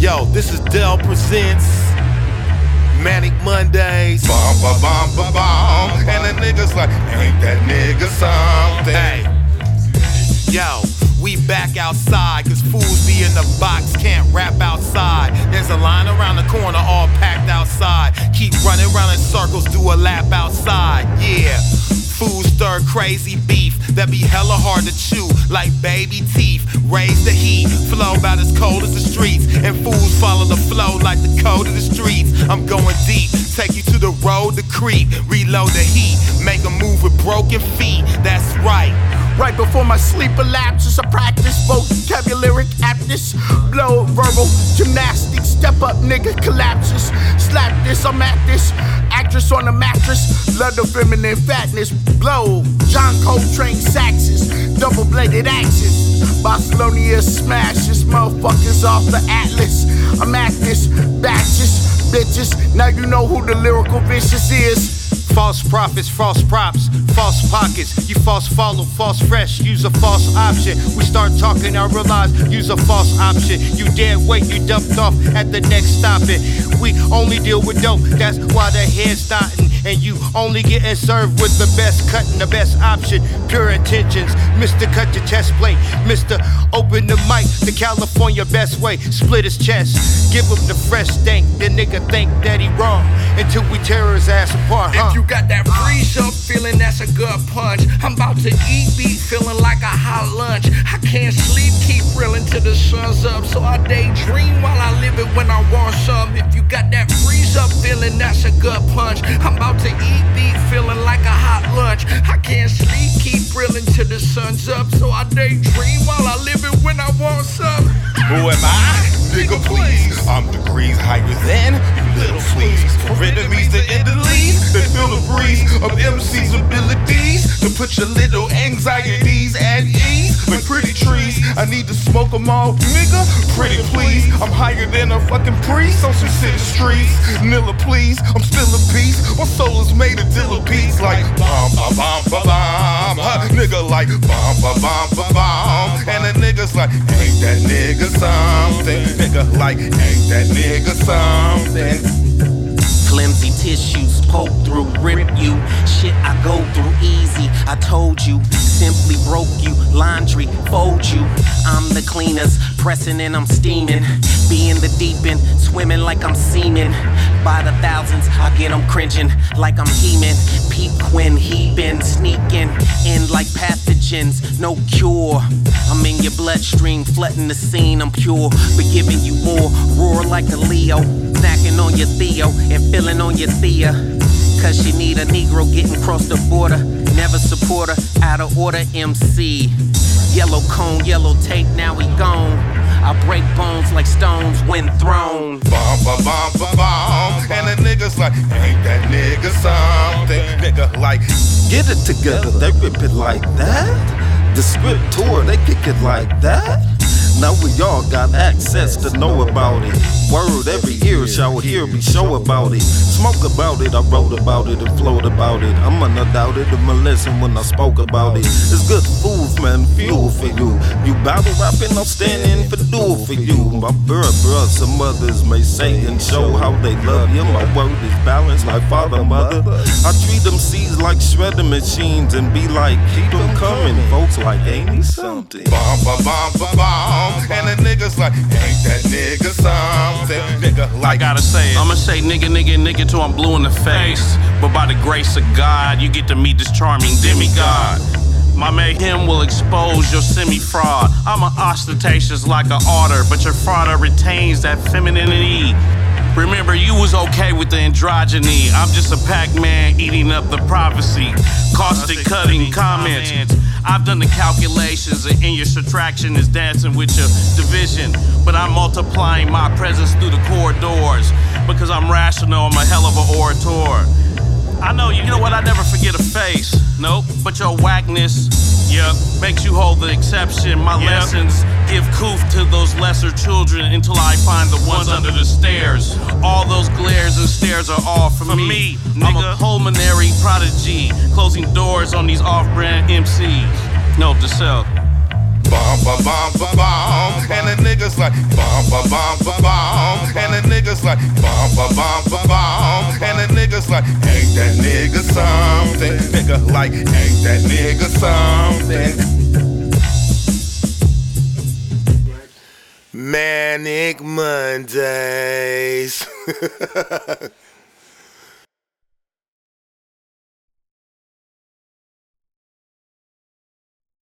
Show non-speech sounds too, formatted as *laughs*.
Yo, this is Del Presents Manik Mondaze. Bomb, bomb, bomb, bomb, bomb. And the niggas like, ain't that nigga something? Hey, yo, we back outside, cause fools be in the box, can't rap outside. There's a line around the corner, all packed outside. Keep running around in circles, do a lap outside, yeah. Fools stir crazy beef that be hella hard to chew, like baby teeth. Raise the heat, flow about as cold as the streets, the of the streets. I'm going deep, take you to the creep, reload the heat, make a move with broken feet. That's right. Right before my sleep elapses, I practice vocabulary aptness, blow verbal gymnastics. Step up, nigga, collapses. Slap this, I'm at this. Actress on the mattress, love the feminine fatness. Blow, John Coltrane saxes, double bladed axes. Barcelona smashes motherfuckers off the atlas. I'm at this, batches, bitches. Now you know who the lyrical vicious is. False prophets, false props, false pockets. You false follow, false fresh, use a false option. We start talking, I realize, use a false option. You dead weight, you dumped off at the next stopping. We only deal with dope, that's why the head's nodding. And you only getting served with the best cut and the best option. Pure intentions, Mr. Cut your chest plate, Mr. Open the mic, the California best way. Split his chest, give him the fresh stank. The nigga think that he wrong until we tear his ass apart, huh? If you got that freeze up feeling, that's a good punch. I'm about to eat beat, feeling like a hot lunch. I can't sleep, keep reeling till the sun's up. So I daydream while I live it when I want some. If you got that lunch. I can't sleep, keep reeling till the sun's up. So I daydream while I live it when I want some. Who am I? Nigga, please. I'm degrees higher than you little fleas. For enemies to Italy, they feel the breeze of MC's abilities to put your little anxieties at ease. Like pretty trees, need to smoke them all, nigga. Pretty please, I'm higher than a fucking priest on some city streets. Nilla, please, I'm still a piece. My soul is made of dilla beats like bomb, bomb, bomb, bomb, bomb. Huh, nigga like bomb, bomb, bomb, bomb, bomb. And the niggas like, ain't that nigga something? Nigga like, ain't that nigga something? Flimsy tissues poke through, rip you. Shit I go. I told you, simply broke you. Laundry, fold you. I'm the cleaners, pressing and I'm steaming. Be in the deep end, swimming like I'm seeming. By the thousands, I get them cringing like I'm heeming. Peep Quinn, he been sneaking in like pathogens, no cure. I'm in your bloodstream, flooding the scene, I'm pure. But giving you more, roar like a Leo. Snacking on your Theo and feeling on your Thea. Cause she need a Negro getting across the border. Never support her, out of order MC. Yellow cone, yellow tape, now he gone. I break bones like stones when thrown. Bomb, bomb, bomb, bomb, bomb. And the niggas like, ain't that nigga something? Nigga like, Get it together, they rip it like that. The script tour, they kick it like that. Now we all got access to know about it. Word every ear shall hear me show about it. Smoke about it, I wrote about it and flowed about it. I'm my lesson when I spoke about it. It's good food, man, fuel for you. You battle rapping, I'm standing for duel for you. My bird brothers and mothers may say and show how they love you. My word is balanced like father, mother. I treat them seeds like shredding machines and be like, keep them coming. Folks like, ain't he something? bomb, bomb, bomb, bomb, bomb. And the niggas like, ain't that nigga something? Nigga like, I gotta say it. I'ma say nigga, nigga, nigga till I'm blue in the face. But by the grace of God, you get to meet this charming demigod. My mayhem will expose your semi-fraud. I'm a ostentatious like an otter, but your fraud retains that femininity. Remember, you was okay with the androgyny. I'm just a Pac-Man eating up the prophecy. Caustic cutting comments. I've done the calculations, and in your subtraction is dancing with your division. But I'm multiplying my presence through the corridors because I'm rational. I'm a hell of an orator. I know, you know what? I never forget a face. Nope, but your whackness, yep, makes you hold the exception. My lessons give coof to those lesser children until I find the ones under the stairs. All those glares and stares are all for, me. I'm a pulmonary prodigy, closing doors on these off-brand MCs. Note to self. Bomb, bomb, bomb, bomb. And the niggas like, bomb, bomb, bomb, bomb. And the niggas like, bomb, bomb, bomb, bomb. And the niggas like, ain't that nigga something? Nigga like, ain't that nigga something? Manik Mondaze. *laughs*